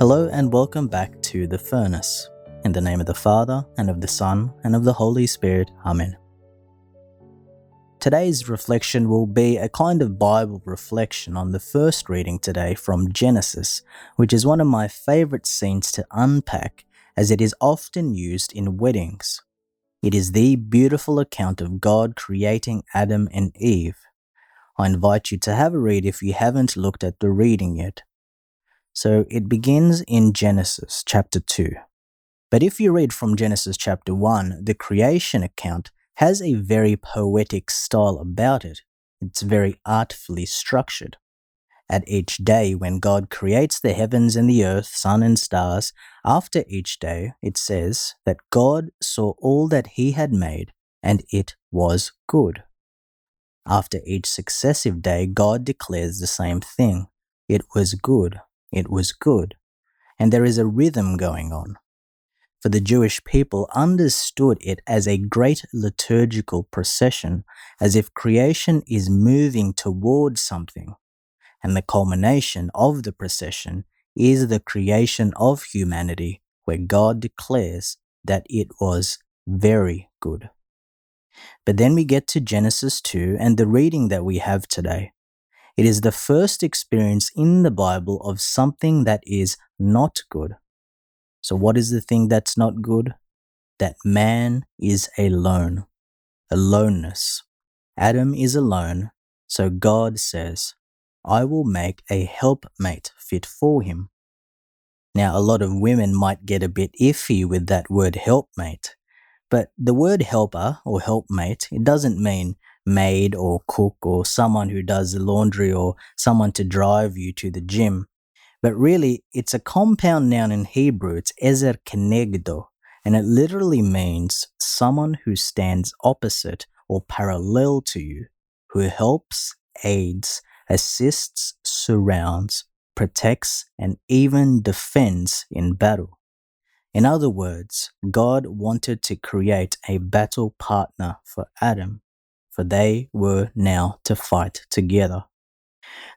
Hello and welcome back to The Furnace. In the name of the Father, and of the Son, and of the Holy Spirit. Amen. Today's reflection will be a kind of Bible reflection on the first reading today from Genesis, which is one of my favorite scenes to unpack as it is often used in weddings. It is the beautiful account of God creating Adam and Eve. I invite you to have a read if you haven't looked at the reading yet. So it begins in Genesis chapter 2. But if you read from Genesis chapter 1, the creation account has a very poetic style about it. It's very artfully structured. At each day, when God creates the heavens and the earth, sun and stars, after each day, it says that God saw all that he had made, and it was good. After each successive day, God declares the same thing. It was good. It was good. And there is a rhythm going on. For the Jewish people understood it as a great liturgical procession, as if creation is moving towards something. And the culmination of the procession is the creation of humanity, where God declares that it was very good. But then we get to Genesis 2 and the reading that we have today. It is the first experience in the Bible of something that is not good. So, what is the thing that's not good? That man is alone, aloneness. Adam is alone, so God says, I will make a helpmate fit for him. Now, a lot of women might get a bit iffy with that word helpmate, but the word helper or helpmate, it doesn't mean maid or cook or someone who does the laundry or someone to drive you to the gym. But really, it's a compound noun in Hebrew. It's ezer kenegdo, and it literally means someone who stands opposite or parallel to you, who helps, aids, assists, surrounds, protects, and even defends in battle. In other words, God wanted to create a battle partner for Adam for they were now to fight together.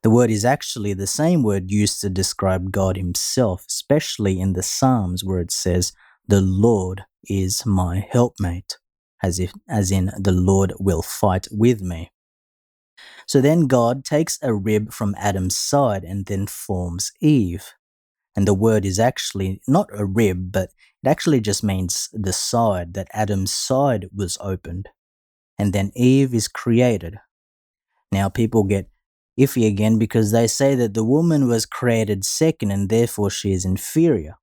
The word is actually the same word used to describe God Himself, especially in the Psalms where it says, The Lord is my helpmate, as, if, as in, the Lord will fight with me. So then God takes a rib from Adam's side and then forms Eve. And the word is actually not a rib, but it actually just means the side, that Adam's side was opened and then Eve is created. Now people get iffy again because they say that the woman was created second and therefore she is inferior.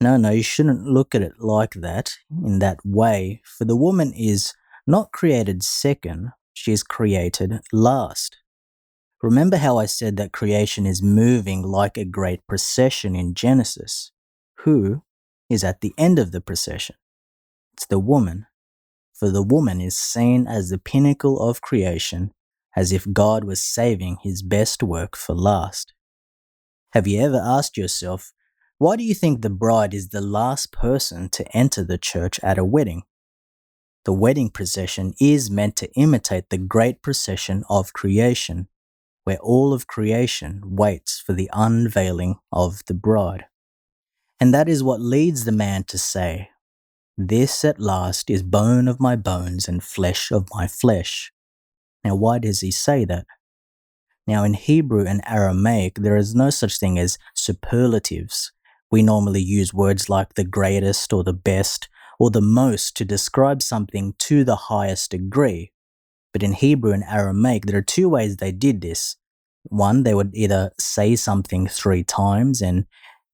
No, no, you shouldn't look at it like that, in that way, for the woman is not created second, she is created last. Remember how I said that creation is moving like a great procession in Genesis? Who is at the end of the procession? It's the woman for the woman is seen as the pinnacle of creation, as if God was saving his best work for last. Have you ever asked yourself, why do you think the bride is the last person to enter the church at a wedding? The wedding procession is meant to imitate the great procession of creation, where all of creation waits for the unveiling of the bride. And that is what leads the man to say, this at last is bone of my bones and flesh of my flesh. Now, why does he say that? Now, in Hebrew and Aramaic, there is no such thing as superlatives. We normally use words like the greatest or the best or the most to describe something to the highest degree. But in Hebrew and Aramaic, there are two ways they did this. One, they would either say something three times, and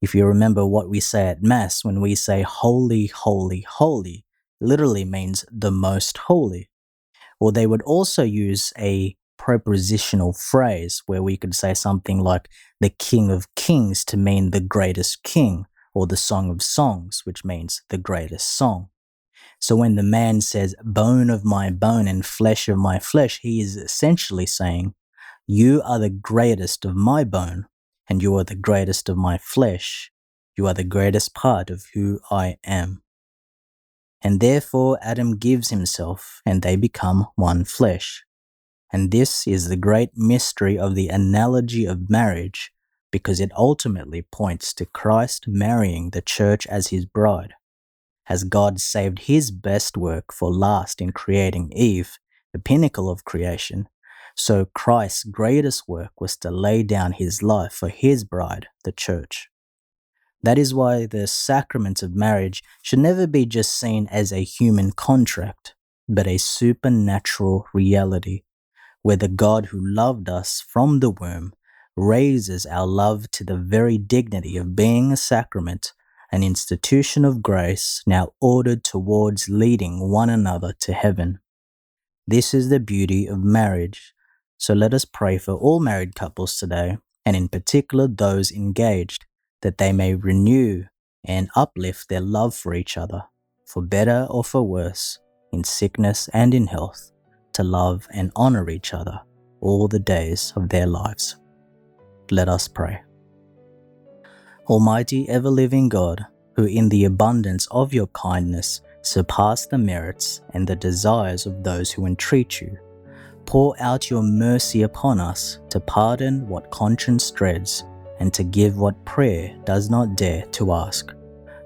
if you remember what we say at Mass when we say holy, holy, holy, literally means the most holy. Or they would also use a prepositional phrase where we could say something like the King of Kings to mean the greatest king, or the Song of Songs, which means the greatest song. So when the man says, bone of my bone and flesh of my flesh, he is essentially saying, You are the greatest of my bone and you are the greatest of my flesh. You are the greatest part of who I am. And therefore Adam gives himself, and they become one flesh. And this is the great mystery of the analogy of marriage, because it ultimately points to Christ marrying the church as his bride. As God saved his best work for last in creating Eve, the pinnacle of creation, so Christ's greatest work was to lay down his life for his bride, the church. That is why the sacrament of marriage should never be just seen as a human contract, but a supernatural reality, where the God who loved us from the womb raises our love to the very dignity of being a sacrament, an institution of grace now ordered towards leading one another to heaven. This is the beauty of marriage, so let us pray for all married couples today, and in particular those engaged, that they may renew and uplift their love for each other, for better or for worse, in sickness and in health, to love and honor each other all the days of their lives. Let us pray. Almighty ever living God, who in the abundance of your kindness surpass the merits and the desires of those who entreat you, Pour out your mercy upon us to pardon what conscience dreads and to give what prayer does not dare to ask.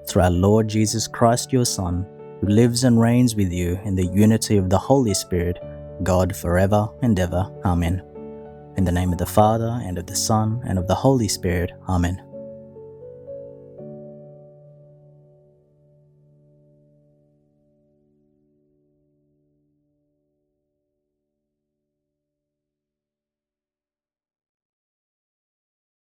Through our Lord Jesus Christ, your Son, who lives and reigns with you in the unity of the Holy Spirit, God forever and ever. Amen. In the name of the Father, and of the Son, and of the Holy Spirit. Amen.